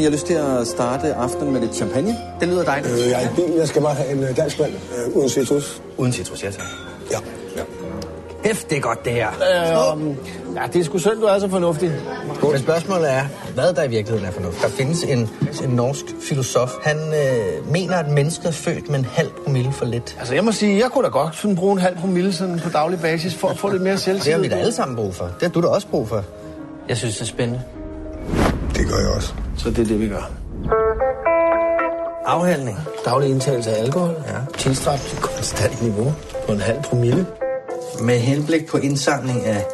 I har lyst til at starte aftenen med lidt champagne? Det lyder dejligt. Øh, jeg er i bil. Jeg skal bare have en øh, dansk mand øh, uden citrus. Uden citrus, ja tak. Ja. ja. Hæft, det er godt det her. Øh, ja, det er sgu synd, du er så fornuftig. Men spørgsmålet er, hvad der i virkeligheden er fornuft. Der findes en, en norsk filosof. Han øh, mener, at mennesket er født med en halv promille for lidt. Altså, jeg må sige, jeg kunne da godt sådan bruge en halv promille sådan på daglig basis for at få lidt mere Det selvtillid. har vi da alle sammen brug for. Det har du da også brug for. Jeg synes, det er spændende. Det gør jeg også. Så det er det, vi gør. Afhandling. Daglig indtagelse af alkohol. Ja. Tilstræbt til konstant niveau på en halv promille. Med henblik på indsamling af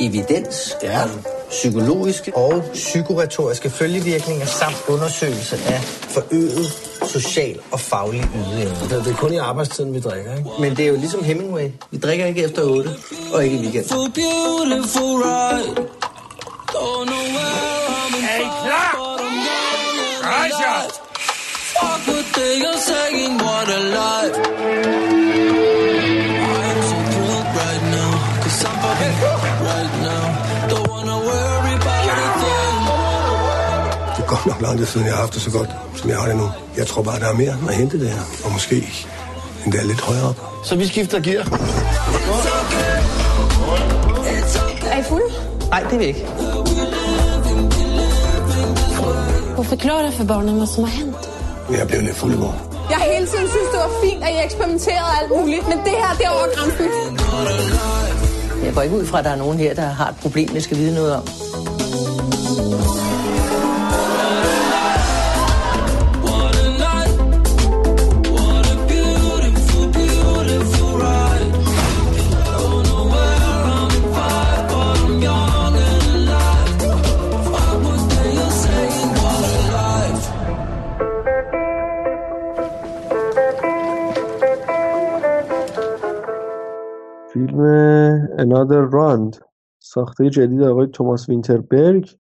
evidens Ja. om psykologiske og psykoretoriske følgevirkninger samt undersøgelse af forøget social og faglig ydeevne. Det er kun i arbejdstiden, vi drikker, ikke? Men det er jo ligesom Hemingway. Vi drikker ikke efter 8, og ikke i weekend. Er I klar? Jer! Fuck what they are saying, what a lie. I am so thrilled right now, cause I'm fucking right now. Don't wanna worry about a thing. Det er godt nok lang tid siden, jeg har haft det så godt, som jeg har det nu. Jeg tror bare, der er mere at hente der. Og måske endda lidt højere op. Så vi skifter gear. Er I fulde? Nej, det er vi ikke. Prøv at forklare for barnet, hvad som har hent. Jeg blev lidt fuld i går. Jeg har hele tiden synes, det var fint, at I eksperimenterede alt muligt, men det her, det er over grænsen. Jeg går ikke ud fra, at der er nogen her, der har et problem, jeg skal vide noget om. فیلم Another Round ساخته جدید آقای توماس وینتربرگ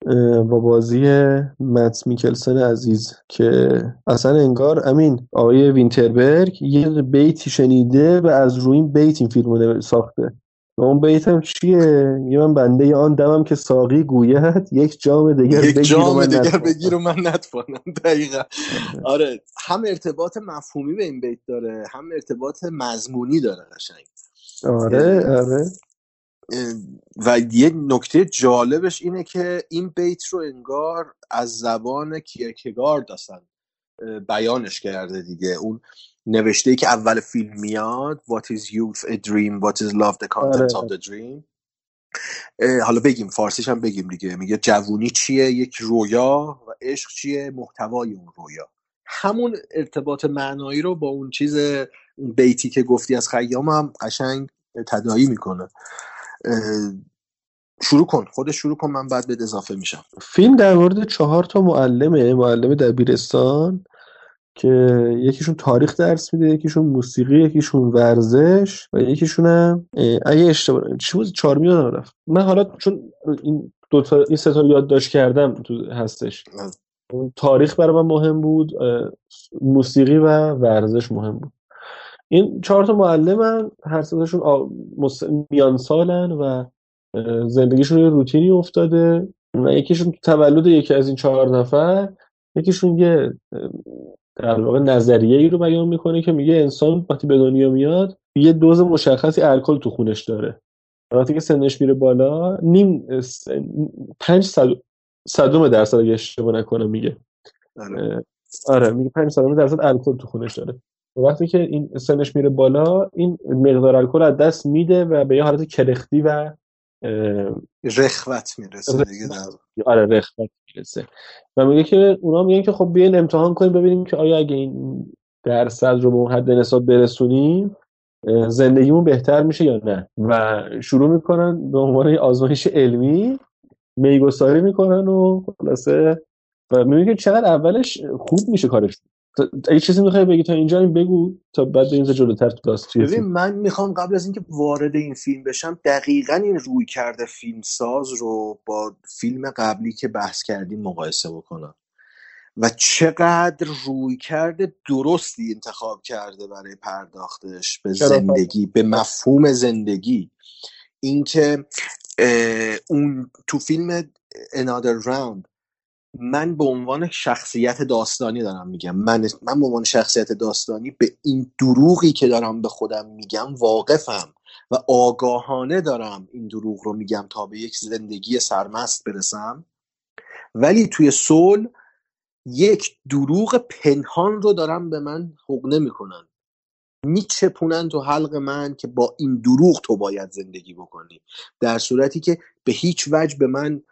با بازی متس میکلسن عزیز که اصلا انگار امین آقای وینتربرگ یه بیتی شنیده و از روی این بیت این فیلم رو ساخته و اون بیت هم چیه؟ یه من بنده آن دمم که ساقی گوید یک جام دیگر یک جام من دیگر. بگیر و من نتوانم دقیقا آره هم ارتباط مفهومی به این بیت داره هم ارتباط مضمونی داره قشنگ آره آره. اه، و یه نکته جالبش اینه که این بیت رو انگار از زبان کیرکگارد اصلا اه، بیانش کرده دیگه. اون نوشته ای که اول فیلم میاد What is youth a dream? What is love the content آره. of the dream? حالا بگیم فارسیش هم بگیم دیگه. میگه جوونی چیه؟ یک رویا و عشق چیه؟ محتوای اون رویا. همون ارتباط معنایی رو با اون چیز بیتی که گفتی از خیام هم قشنگ تداعی می‌کنه. شروع کن. خودش شروع کن من بعد بهت اضافه میشم. فیلم در مورد چهار تا معلمه. معلم دبیرستان که یکیشون تاریخ درس میده یکیشون موسیقی یکیشون ورزش و یکیشون هم اگه اشتباه چی بود؟ چهارمی یادم رفت. من حالا چون این دو تا این سه تا یادداشت کردم تو هستش. تاریخ برای من مهم بود موسیقی و ورزش مهم بود. این چهار تا معلمن هر سه تاشون آ- مس- میان سالن و زندگیشون یه روتینی افتاده یکیشون تو تولد یکی از این چهار نفر یکیشون یه در واقع نظریه ای رو بیان می‌کنه که میگه انسان وقتی به دنیا میاد یه دوز مشخصی الکل تو خونش داره. وقتی که سنش میره بالا نیم پنج صد صدم درصد اگه اشتباه نکنم میگه. اه، آره میگه 5 صدم درصد الکل تو خونش داره. وقتی که این سنش میره بالا این مقدار الکل از دست میده و به یه حالت کرختی و رخوت می‌رسه دیگه در آره رخوت می‌رسه. و میگه که اونا میگن که خب بیاین امتحان کنیم ببینیم که آیا اگه این درصد رو به اون حد نسبت برسونیم زندگیمون بهتر میشه یا نه. و شروع می‌کنن به عنوان آزمایش علمی میگساری می‌کنن و خلاصه. و می‌بینی که چقدر اولش خوب میشه کارش. اگه چیزی می‌خوای بگی تا اینجا این بگو تا بعد بریم جلوتر تو داستان ببین من می‌خوام قبل از اینکه وارد این فیلم بشم دقیقا این روی کرده فیلم ساز رو با فیلم قبلی که بحث کردیم مقایسه بکنم. و چقدر روی کرده درستی انتخاب کرده برای پرداختش به. زندگی به مفهوم زندگی. اینکه اون تو فیلم Another Round من به عنوان شخصیت داستانی دارم میگم. من من به عنوان شخصیت داستانی به این دروغی که دارم به خودم میگم واقفم و آگاهانه دارم این دروغ رو میگم تا به یک زندگی سرمست برسم. ولی توی صلح یک دروغ پنهان رو دارم به من حقنه می‌کنن میچپونن تو حلق من که با این دروغ تو باید زندگی بکنی. در صورتی که به هیچ وجه به من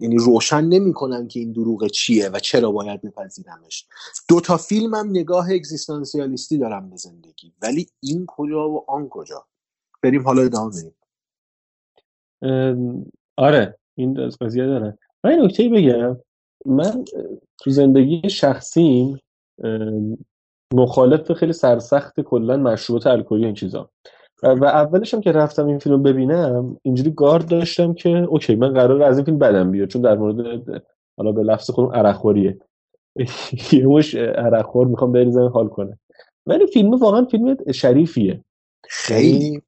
یعنی روشن نمی‌کنن که این دروغ چیه و چرا باید بپذیرمش. دو تا فیلم هم نگاه اگزیستانسیالیستی دارم به زندگی. ولی این کجا و آن کجا؟ بریم حالا ادامه بدیم. آره این از قضیه داره. من نکته بگم. من تو زندگی شخصیم مخالف خیلی سرسخت کلا مشروبات الکلی این چیزا. و اولش هم که رفتم این فیلم ببینم اینجوری گارد داشتم که اوکی من قرار از این فیلم بدم بیاد چون در مورد حالا به لفظ خودم عرقخوریه. یه مش عرقخور می‌خوام بریزم حال کنه. ولی فیلم واقعا فیلم شریفیه. یعنی خیلی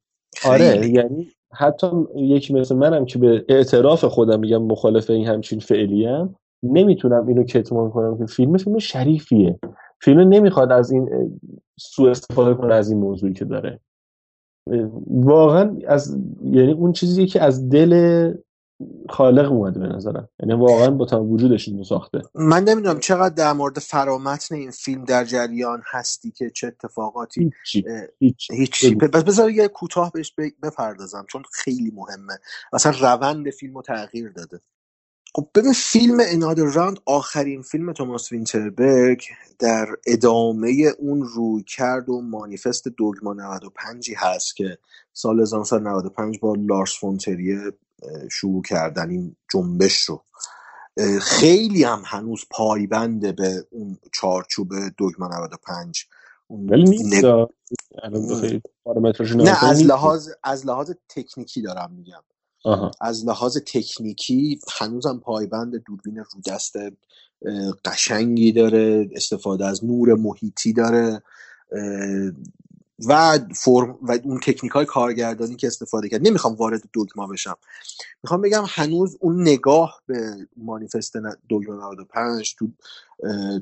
آره خیلی. یعنی حتی یکی مثل منم که به اعتراف خودم میگم مخالف این همچین فعلیم نمی‌تونم اینو کتمان کنم که فیلم فیلم شریفیه. فیلم نمی‌خواد از این سوء استفاده کنه از این موضوعی که داره. واقعا از یعنی اون چیزی که از دل خالق اومده به نظرم. یعنی واقعا با تمام وجودش اینو ساخته. من نمی‌دونم چقدر در مورد فرامتن این فیلم در جریان هستی که چه اتفاقاتی هیچی بس بذار یه کوتاه بهش بپردازم چون خیلی مهمه. اصلا روند فیلم رو تغییر داده. خب ببین فیلم انادر راند آخرین فیلم توماس وینتربرگ در ادامه اون روی کرد و مانیفست دوگما 95 هست که سال 1995 با لارس فونتریه شروع کردن این جنبش رو. خیلی هم هنوز پایبنده به اون چارچوب دوگما 95 اون ولی نه از لحاظ از لحاظ تکنیکی دارم میگم. آها. از لحاظ تکنیکی هنوزم پایبند دوربین رو دست قشنگی داره استفاده از نور محیطی داره و فرم و اون تکنیک های کارگردانی که استفاده کرد. نمی‌خوام وارد دوگما بشم. می‌خوام بگم هنوز اون نگاه به مانیفست دوگما 95 تو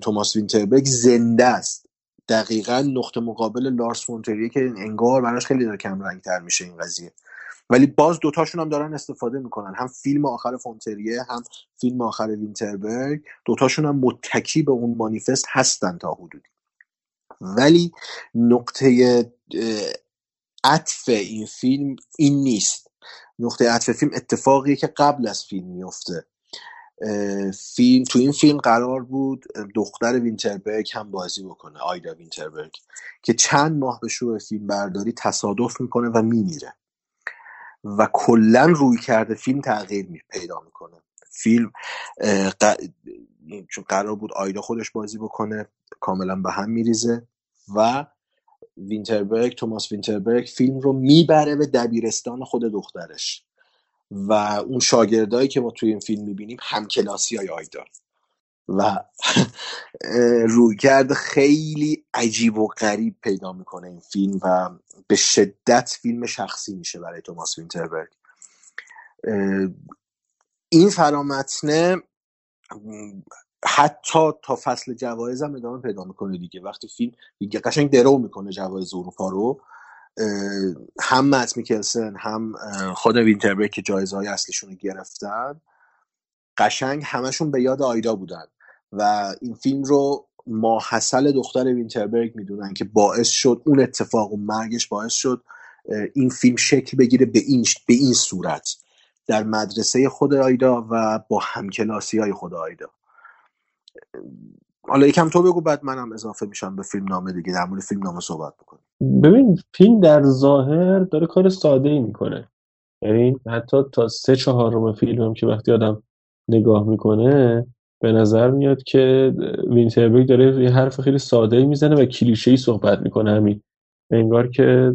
توماس وینتربرگ زنده است. دقیقا نقطه مقابل لارس فونتریه که انگار براش خیلی داره کم رنگ تر میشه این قضیه. ولی باز دوتاشون هم دارن استفاده می‌کنن. هم فیلم آخر فونتریه هم فیلم آخر وینتربرگ. دوتاشون هم متکی به اون مانیفست هستن تا حدودی. ولی نقطه عطف این فیلم این نیست. نقطه عطف فیلم اتفاقیه که قبل از فیلم میفته فیلم تو این فیلم قرار بود دختر وینتربرگ هم بازی بکنه آیدا وینتربرگ که چند ماه به شروع فیلم برداری تصادف می‌کنه و میمیره. و کلا رویکرد فیلم تغییر می پیدا می‌کنه. فیلم ق- چون قرار بود آیدا خودش بازی بکنه کاملا به هم میریزه و وینتربرگ توماس وینتربرگ فیلم رو می‌بره به دبیرستان خود دخترش. و اون شاگردایی که ما توی این فیلم می‌بینیم همکلاسی های آیدا. و روی کرد خیلی عجیب و غریب پیدا می‌کنه این فیلم و به شدت فیلم شخصی میشه برای توماس وینتربرگ. این فرامتنه حتی تا فصل جوایز هم ادامه پیدا می‌کنه دیگه. وقتی فیلم دیگه قشنگ درو می‌کنه جوایز اروپا رو هم مت میکلسن هم خود وینتربرگ که جایزه های اصلیشون رو گرفتن قشنگ همشون به یاد آیدا بودن و این فیلم رو ماحصل دختر وینتربرگ می‌دونن که باعث شد اون اتفاق و مرگش باعث شد این فیلم شکل بگیره به این به این صورت. در مدرسه خود آیدا و با همکلاسی های خود آیدا. حالا یکم تو بگو بعد منم اضافه میشم به فیلم نامه دیگه. در مورد فیلم نامه صحبت بکنیم. ببین فیلم در ظاهر داره کار ساده ای می‌کنه. یعنی حتی تا سه چهارم فیلم هم که وقتی آدم نگاه می‌کنه به نظر میاد که وینتربرگ داره یه حرف خیلی ساده می‌زنه و کلیشه ای صحبت می‌کنه همین. انگار که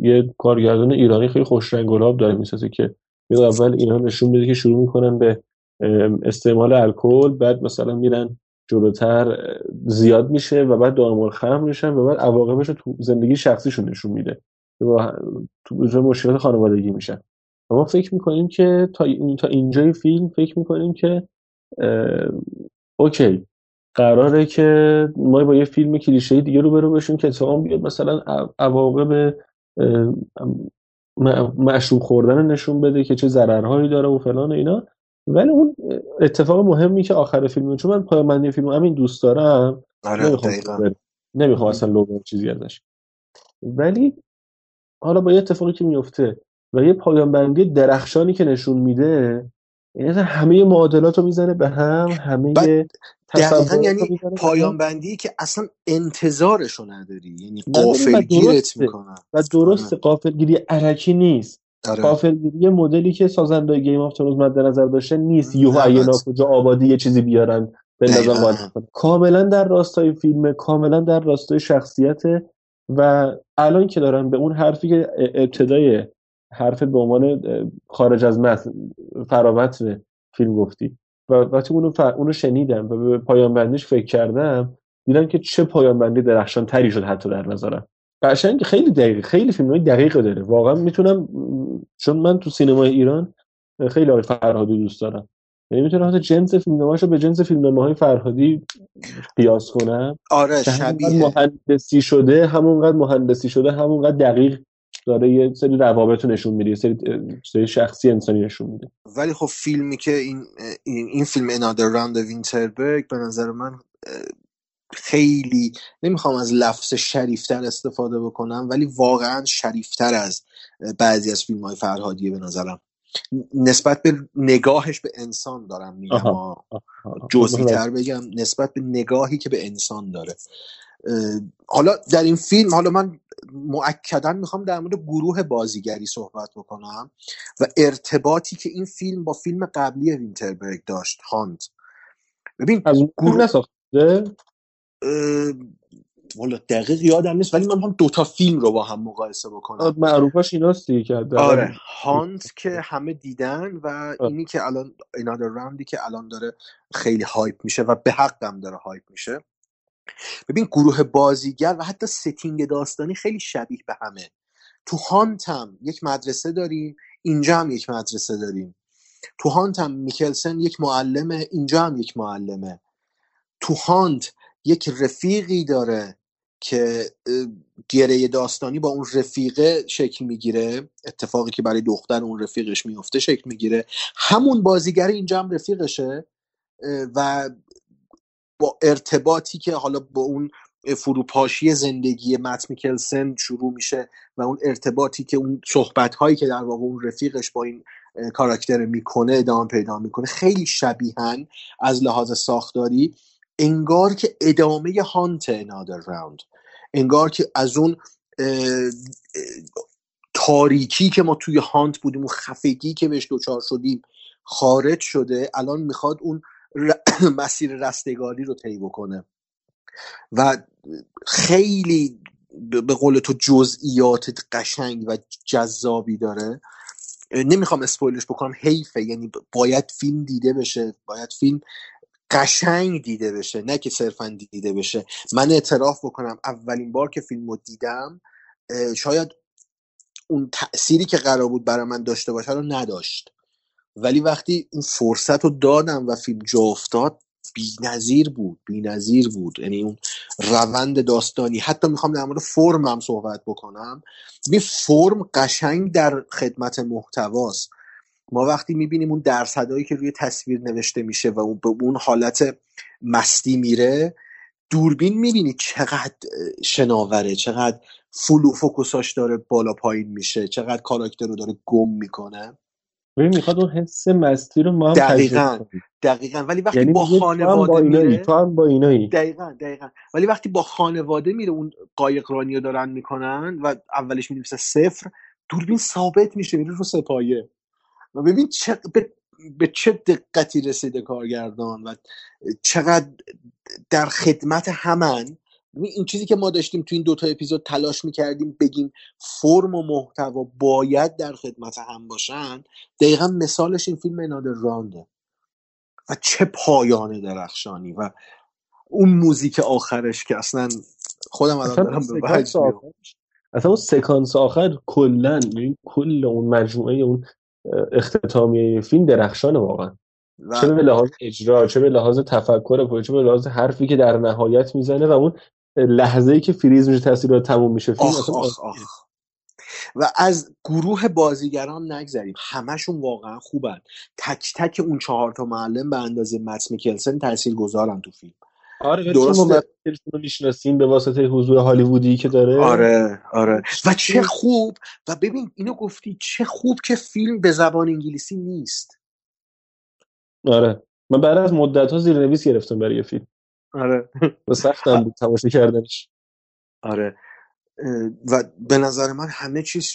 یه کارگردان ایرانی خیلی خوش رنگ گلاب داره می‌سازه که یه اول اینا نشون میده که شروع می‌کنن به استعمال الکل بعد مثلا میرن جلوتر زیاد میشه و بعد دارمال خمر میشن و بعد عواقبش تو زندگی شخصیشون نشون میده و تو مشکلات خانوادگی میشن. ما فکر می‌کنیم که تا تا اینجای فیلم فکر می‌کنیم که اوکی. قراره که ما با یه فیلم کلیشه دیگه رو برو بشیم که اتفاقا بیاد مثلا عواقب مشروب خوردن نشون بده که چه ضررهایی داره و فلان اینا. ولی اون اتفاق مهمی که آخر فیلم چون من پایان فیلم همین دوست دارم آره نمی‌خوام اصلا لو چیزی ازش. ولی حالا با یه اتفاقی که میفته و یه پایان بندی درخشانی که نشون میده یعنی همه معادلات رو می‌زنه به هم همه دقیقا یعنی پایان بندی که اصلا انتظارشو نداری. یعنی و قافلگیرت درسته. می‌کنن و آره. درسته قافلگیری علکی نیست. آره. غافلگیری مدلی که سازنده Game of Thrones مد نظر داشته نیست. یهو اگه نباید ناکجا آبادی یه چیزی بیارن بندازن کاملا در راستای فیلمه کاملا در راستای شخصیته و الان که دارم به اون حرفی که ابتدای حرف به عنوان خارج از متن فراوت فیلم گفتی. و وقتی اونو, ف... اونو شنیدم و به پایان بندیش فکر کردم دیدم که چه پایان بندی درخشان تری شد حتی در نظرم. قشنگ خیلی دقیق خیلی فیلم های دقیق داره. واقعا می‌تونم چون من تو سینمای ایران خیلی آقای فرهادی دوست دارم. یعنی می‌تونم حتی جنس فیلمنامه‌اشو به جنس فیلمنامه های فرهادی قیاس کنم. آره شبیه مهندسی شده همونقدر مهندسی شده همونقدر دقیق داره یه سری روابط رو نشون میده یه سری, سری شخصی انسانی نشون میده. ولی خب فیلمی که این این, فیلم انادر راند وینتربرگ به نظر من خیلی نمی‌خوام از لفظ شریفتر استفاده بکنم ولی واقعا شریفتر از بعضی از فیلم های فرهادیه به نظرم. نسبت به نگاهش به انسان دارم میگم جزئی. تر بگم نسبت به نگاهی که به انسان داره. حالا در این فیلم حالا من مؤکدا می‌خوام در مورد گروه بازیگری صحبت بکنم و ارتباطی که این فیلم با فیلم قبلی وینتربرگ داشت. هانت. ببین از گروه نساخته؟ والا دقیق یادم نیست ولی من هم دوتا فیلم رو با هم مقایسه بکنم. معروفاش ایناست دیگه حداقل آره Hunt که همه دیدن و. اینی که الان another round ی که الان داره خیلی hype میشه و به حقم داره hype میشه. ببین گروه بازیگر و حتی setting داستانی خیلی شبیه به همه. تو Hunt هم یک مدرسه داریم اینجا هم یک مدرسه داریم. تو هانت هم میکلسن یک معلمه اینجا هم یک معلمه. تو هانت یک رفیقی داره که گره داستانی با اون رفیقه شکل می‌گیره. اتفاقی که برای دختر اون رفیقش میفته شکل می‌گیره. همون بازیگر اینجا هم رفیقشه و با ارتباطی که حالا با اون فروپاشی زندگی مت میکلسن شروع میشه و اون ارتباطی که اون صحبت هایی که در واقع اون رفیقش با این کاراکتر می‌کنه ادامه پیدا می‌کنه خیلی شبیهن از لحاظ ساختاری انگار که ادامه هانت نادر راوند انگار که از اون تاریکی که ما توی هانت بودیم اون خفگی که بهش دوچار شدیم خارج شده الان می‌خواد اون مسیر رستگاری رو طی بکنه. و خیلی به قول تو جزئیات قشنگ و جذابی داره. نمی‌خوام اسپویلش بکنم حیفه یعنی باید فیلم دیده بشه باید فیلم قشنگ دیده بشه نه که صرفا دیده بشه. من اعتراف بکنم اولین بار که فیلم رو دیدم شاید اون تأثیری که قرار بود برای من داشته باشه رو نداشت. ولی وقتی اون فرصت رو دادم و فیلم جا افتاد بی‌نظیر بود بی‌نظیر بود. یعنی اون روند داستانی. حتی می‌خوام در مورد فرم هم صحبت بکنم. ببین فرم قشنگ در خدمت محتواست. ما وقتی می‌بینیم اون درصدایی که روی تصویر نوشته میشه و اون به اون حالت مستی میره دوربین می‌بینی چقدر شناوره چقدر فولو فوکوساش داره بالا پایین میشه چقدر کاراکتر رو داره گم می‌کنه. ببین می‌خواد اون حس مستی رو ما هم تجربه دقیقا کنیم. دقیقا. ولی وقتی یعنی با با خانواده اینایی میره تو هم با اینایی. دقیقا دقیقا. ولی وقتی با خانواده میره اون قایقرانی رو دارن می‌کنن و اولش می‌نویسه صفر دوربین ثابت میشه میره رو سپایه. و ببین چه به, به چه دقتی رسیده کارگردان و چقدر در خدمت همن این چیزی که ما داشتیم تو این دوتا اپیزود تلاش می‌کردیم بگیم فرم و محتوا باید در خدمت هم باشن دقیقا مثالش این فیلم انادر رانده و چه پایان درخشانی و اون موزیک آخرش که اصلا خودم الان دارم به اصلا اون سکانس آخر کلا یعنی کل اون مجموعه اون اختتامیه فیلم درخشانه واقعا. چه به لحاظ اجرا چه به لحاظ تفکر چه به لحاظ حرفی که در نهایت می‌زنه و اون لحظه ای که فریز میشه تصویرات تموم میشه. فیلم آخ آخ آخ. و از گروه بازیگران نگذریم. همشون واقعا خوبن. تک تک اون چهار تا معلم به اندازه مت میکلسن تاثیر گذارن تو فیلم. آره درسته؟ رو می‌شناسین به واسطه حضور هالیوودی که داره؟ آره آره. و چه خوب! و ببین اینو گفتی چه خوب که فیلم به زبان انگلیسی نیست. آره. من بعد از مدت ها زیرنویس گرفتم برای فیلم. آره. و سختم بود تماشا کردنش. آره. و به نظر من همه چیز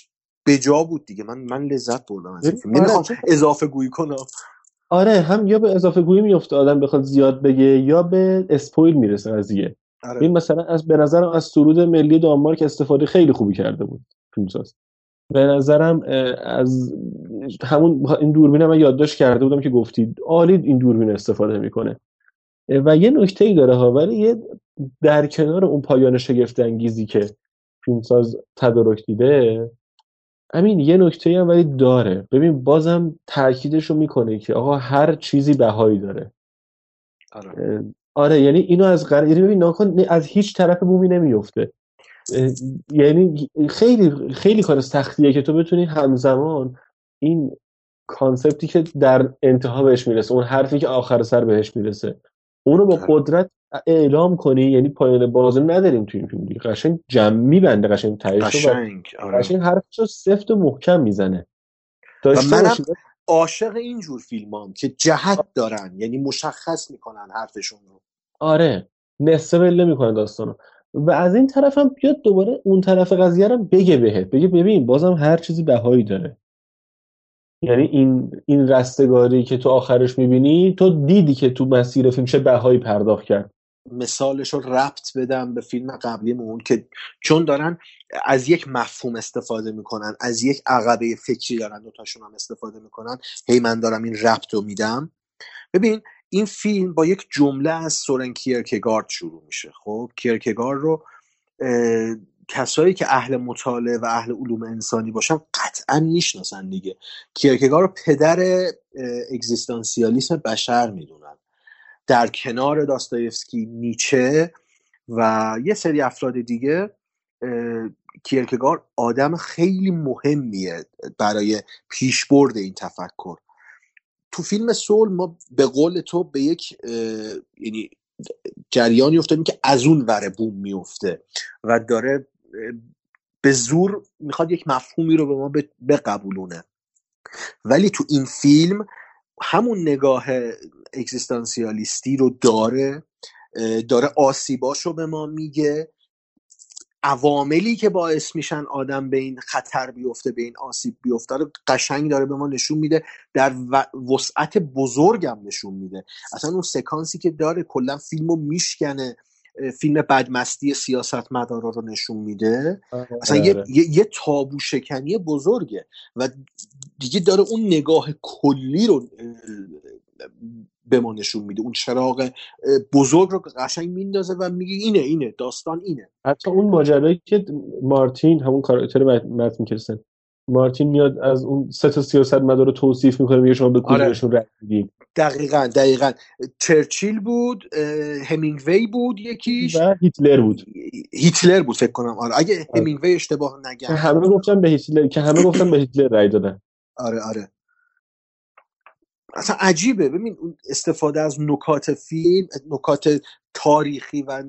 به جا بود دیگه. من من لذت بردم از این فیلم. آره، اضافه گویی کنم. آره هم یا به اضافه گویی میفته آدم بخواد زیاد بگه یا به اسپویل می‌رسه قضیه. آره. این مثلا از به نظرم از سرود ملی دانمارک استفاده خیلی خوبی کرده بود فیلمساز به نظرم از همون این دوربین من یادداشت کرده بودم که گفتید عالی این دوربین استفاده می‌کنه. و یه نکته ای داره ها ولی یه در کنار اون پایان شگفت انگیزی که فیلمساز تدارک دیده همین یه نکته هم ولی داره. ببین بازم تاکیدش رو می‌کنه که آقا هر چیزی بهایی داره. آره. آره یعنی اینو از قرار یعنی ببین ناکن از هیچ طرف بومی نمیفته یعنی خیلی خیلی کار سختیه که تو بتونی همزمان این کانسپتی که در انتها بهش می‌رسه اون حرفی که آخر سر بهش می‌رسه اونو با. قدرت اعلام کنی یعنی پایان بازی نداریم تو این فیلم دیگه. قشنگ جمع میبنده قشنگ تهش قشنگ آره. قشنگ حرفش رو سفت و محکم می‌زنه. و منم عاشق اینجور فیلم هم که جهت دارن یعنی مشخص می‌کنن حرفشون رو. آره. نصف بله می‌کنه داستانو. و از این طرف هم بیاد دوباره اون طرف قضیه رو بگه بهت. بگه ببین بازم هر چیزی بهایی داره. یعنی این این رستگاری که تو آخرش می‌بینی تو دیدی که تو مسیر فیلم چه بهایی پرداخت کرد. مثالش رو ربط بدم به فیلم قبلیمون که چون دارن از یک مفهوم استفاده می‌کنن از یک عقبه فکری دارن دوتاشون هم استفاده می‌کنن. هی من دارم این ربط رو میدم. ببین این فیلم با یک جمله از سورن کیرکگارد شروع میشه. خب کیرکگارد رو کسایی که اهل مطالعه و اهل علوم انسانی باشن قطعا می‌شناسن دیگه. کیرکگارد رو پدر اگزیستانسیالیسم بشر می‌دونن. در کنار داستایفسکی نیچه و یه سری افراد دیگه اه، کیرکگارد آدم خیلی مهمیه برای پیشبرد این تفکر. تو فیلم سول ما به قول تو به یک یعنی جریانی افتادیم که از اون ور بوم میفته و داره به زور می‌خواد یک مفهومی رو به ما بقبولونه. ولی تو این فیلم همون نگاه اگزیستانسیالیستی رو داره داره آسیباش رو به ما میگه. عواملی که باعث میشن آدم به این خطر بیفته به این آسیب بیفته رو قشنگ داره به ما نشون میده. در وسعت بزرگم نشون میده. اصلا اون سکانسی که داره کلا فیلم رو میشکنه. فیلم بدمستی سیاست مدارا رو نشون میده. اصلا آره یه, آره. یه, یه تابو شکنی بزرگه و دیگه داره اون نگاه کلی رو به ما نشون میده. اون چراغ بزرگ رو قشنگ میندازه و میگه اینه اینه داستان اینه. حتی اون ماجرایی که مارتین همون کاراکتر مت میکلسن مارتین میاد از اون سه تا سیاست مدار رو توصیف می‌کنه میگه شما به آره. کدومشون رأی میدین؟ دقیقا دقیقا. چرچیل بود همینگوی بود یکیش. و هیتلر بود. هیتلر بود فکر کنم. آره اگه آره. همینگوی اشتباه که نگم همه گفتن به هیتلر که همه گفتن به هیتلر رأی دادن. آره آره. اصلا عجیبه. ببین اون استفاده از نکات فیلم نکات تاریخی و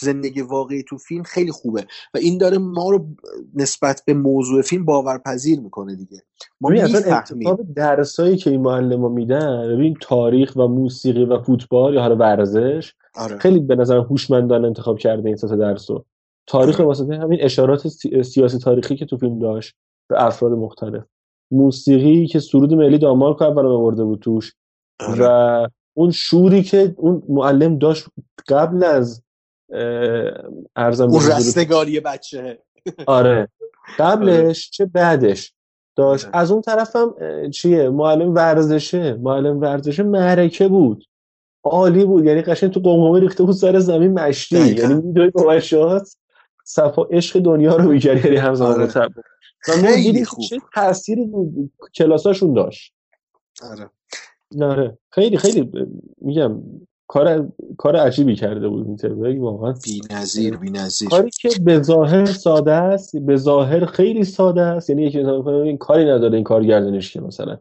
زندگی واقعی تو فیلم خیلی خوبه و این داره ما رو نسبت به موضوع فیلم باورپذیر می‌کنه دیگه. ما می‌فهمیم. درسایی که این معلم میدن ببین تاریخ و موسیقی و فوتبال یا حالا ورزش آره. خیلی به نظر هوشمندانه انتخاب کرده این سه درس رو تاریخ آره. واسطه همین اشارات سی- سیاسی تاریخی که تو فیلم داشت به افراد مختلف. موسیقی که سرود ملی دانمارک اول آورده بود توش و آره اون شوری که اون معلم داشت قبل از ارزم اون رستگاری بچه. آره. آره. قبلش چه بعدش؟ داشت از اون طرفم چیه؟ معلم ورزشه. معلم ورزشه معرکه بود. عالی بود. یعنی قشنگ تو قمقمه ریخته بود سر زمین مشتی. یعنی میدوی با مشات صفا عشق دنیا رو میگری یعنی همزمان آره. خیلی خوب. چه تأثیری کلاساشون داشت؟ آره. آره. خیلی خیلی میگم کار کار عجیبی کرده بود وینتربرگ واقعا بی‌نظیر بی‌نظیر کاری که به ظاهر ساده است به ظاهر خیلی ساده است یعنی یکی این کاری نداره این کارگردانش که مثلا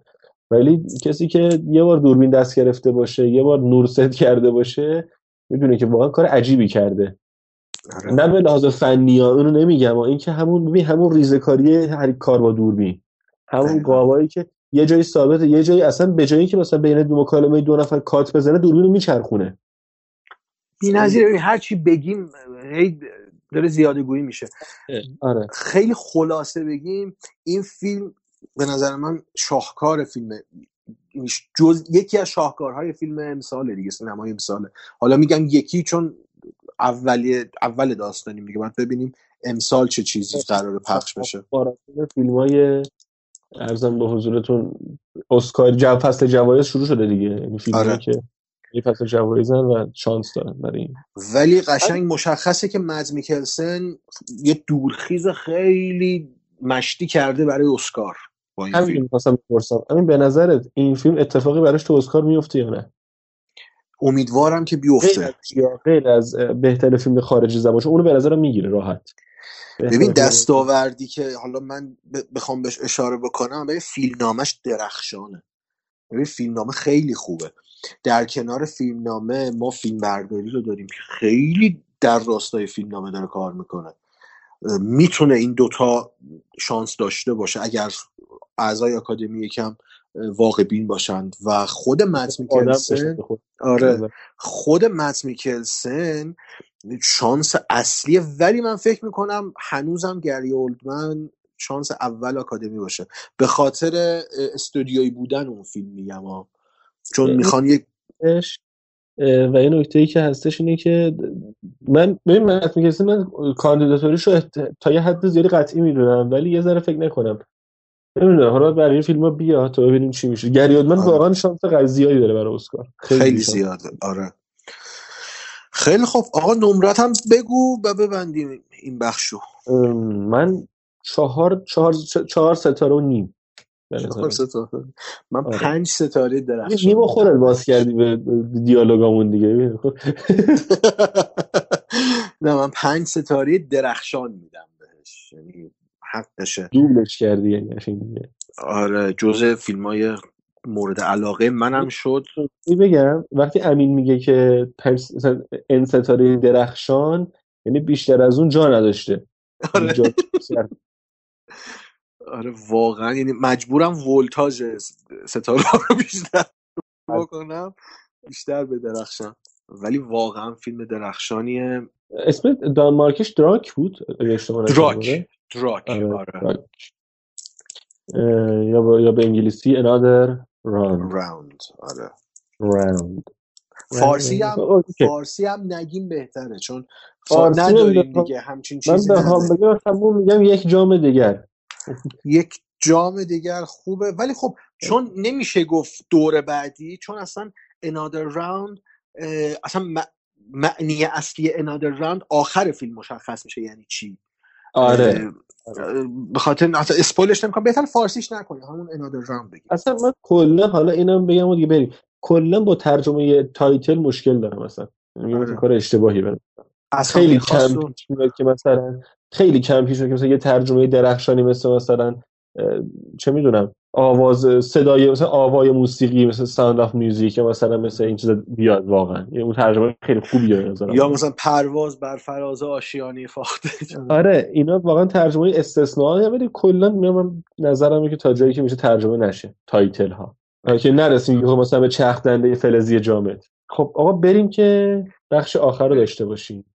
ولی کسی که یه بار دوربین دست گرفته باشه یه بار نور ست کرده باشه می‌دونه که واقعا کار عجیبی کرده آره. نه به لحاظ فنی ها اونو نمیگم ها. این که همون ببین همون ریزکاری هر کار با دوربین همون. قابایی که یه جایی ثابته یه جایی اصلا به جایی که مثلا بین دو مکالمه دو نفر کات بزنه دوربین رو میچرخونه. بی‌نظیر هر چی بگیم هی داره زیاده گویی میشه. آره. خیلی خلاصه بگیم این فیلم به نظر من شاهکار فیلم. جز یکی از شاهکارهای فیلم امساله دیگه سینمای امساله. حالا میگم یکی چون اولی اول داستانیم دیگه باید ببینیم امسال چه چیزی قرار پخش بشه. ماراتون فیلم های ارزم به حضورتون اسکار جو فصل جوایز شروع شده دیگه. آره. که یه فصل جوایزن و شانس دارن برای این. ولی قشنگ مشخصه که مد میکلسن یه دورخیز خیلی مشتی کرده برای اسکار با این همین فیلم. می‌خواستم بپرسم. همین به نظرت این فیلم اتفاقی براش تو اسکار میفته یا نه؟ امیدوارم که بیفته. غیر از بهتر فیلم خارجی زبان چون اونو به نظرم می‌گیره راحت. ببین دستاوردی که حالا من ب- بخوام بهش اشاره بکنم ببین فیلمنامش درخشانه. ببین فیلمنامه خیلی خوبه. در کنار فیلمنامه ما فیلم برداری رو داریم که خیلی در راستای فیلمنامه داره کار می‌کنه. می‌تونه این دوتا شانس داشته باشه. اگر اعضای آکادمی یکم واقع بین باشند و خود مت آدم میکلسن بشه به خود. آره خود مت میکلسن شانس اصلیه ولی من فکر می‌کنم هنوزم گری اولدمن شانس اول آکادمی باشه. به خاطر استودیویی بودن اون فیلم میگم ها. چون می‌خوان یک و یه نکته ای که هستش اینه که من ببین من من کاندیداتوریشو تا یه حد زیادی قطعی می‌دونم ولی یه ذره فکر نکنم. نمی‌دونم حالا بقیه فیلم ها بیا تا ببینیم چی میشه گری اولدمن آره. واقعا شانس قضیه زیادی داره برای اسکار خیلی شانس. زیاده آره خیلی خب آقا نمرت هم بگو و ببندیم این بخشو من چهار چهار چهار ستاره و نیم. چهار ستاره من آره. پنج ستاره درخشان نیمو میدم باز. کردی به دیالوگامون دیگه خب. نه من پنج ستاره درخشان میدم بهش یعنی حقشه دوبلش کردی یعنی دیگه. آره جزء فیلم های مورد علاقه منم شد. بگم؟ وقتی امین میگه که پنج مثلا ان ستاره درخشان یعنی بیشتر از اون جا نداشته. آره. آره واقعا. یعنی مجبورم ولتاژ ستاره رو بیشتر بکنم بیشتر به درخشان. ولی واقعا فیلم درخشانیه. اسم دانمارکش دراک بود دراک. آره؟ دراک آره، آره. دراک. اه، یا با یا به انگلیسی another round. راوند آره. Round. فارسی هم. فارسی هم نگیم بهتره چون فا... فارسی هم نداریم دیگه همچین من چیزی نداریم. بگم تموم میگم یک جام دیگر. یک جام دیگر خوبه. ولی خب چون نمیشه گفت دور بعدی چون اصلا another round اصلا معنی اصلی another round آخر فیلم مشخص میشه یعنی چی. آره. اه، به خاطر حتی اسپویلش نمی‌کنم بهتر فارسیش نکنه همون another round بگیم. اصلا من کلا حالا اینم بگم و دیگه بریم. کلا با ترجمه title مشکل دارم اصلا. یعنی آره. مثلا کار اشتباهی برم اصلا خیلی کم و- که مثلا خیلی کم پیش که مثلا یه ترجمه درخشانی مثل مثلا چه می‌دونم آواز صدای مثلا آوای موسیقی مثل Sound of Music یا مثلا مثل این چیزا بیاد واقعا. یعنی اون ترجمه خیلی به نظرم. یا مثلا پرواز بر فراز آشیانه فاخته. آره اینا واقعا ترجمه استثنایی ولی کلا میگم من نظرم که تا جایی که میشه ترجمه نشه title ها که نرسیم که مثلا به چرخ دنده فلزی جامد. خب آقا بریم که بخش آخر رو داشته باشیم.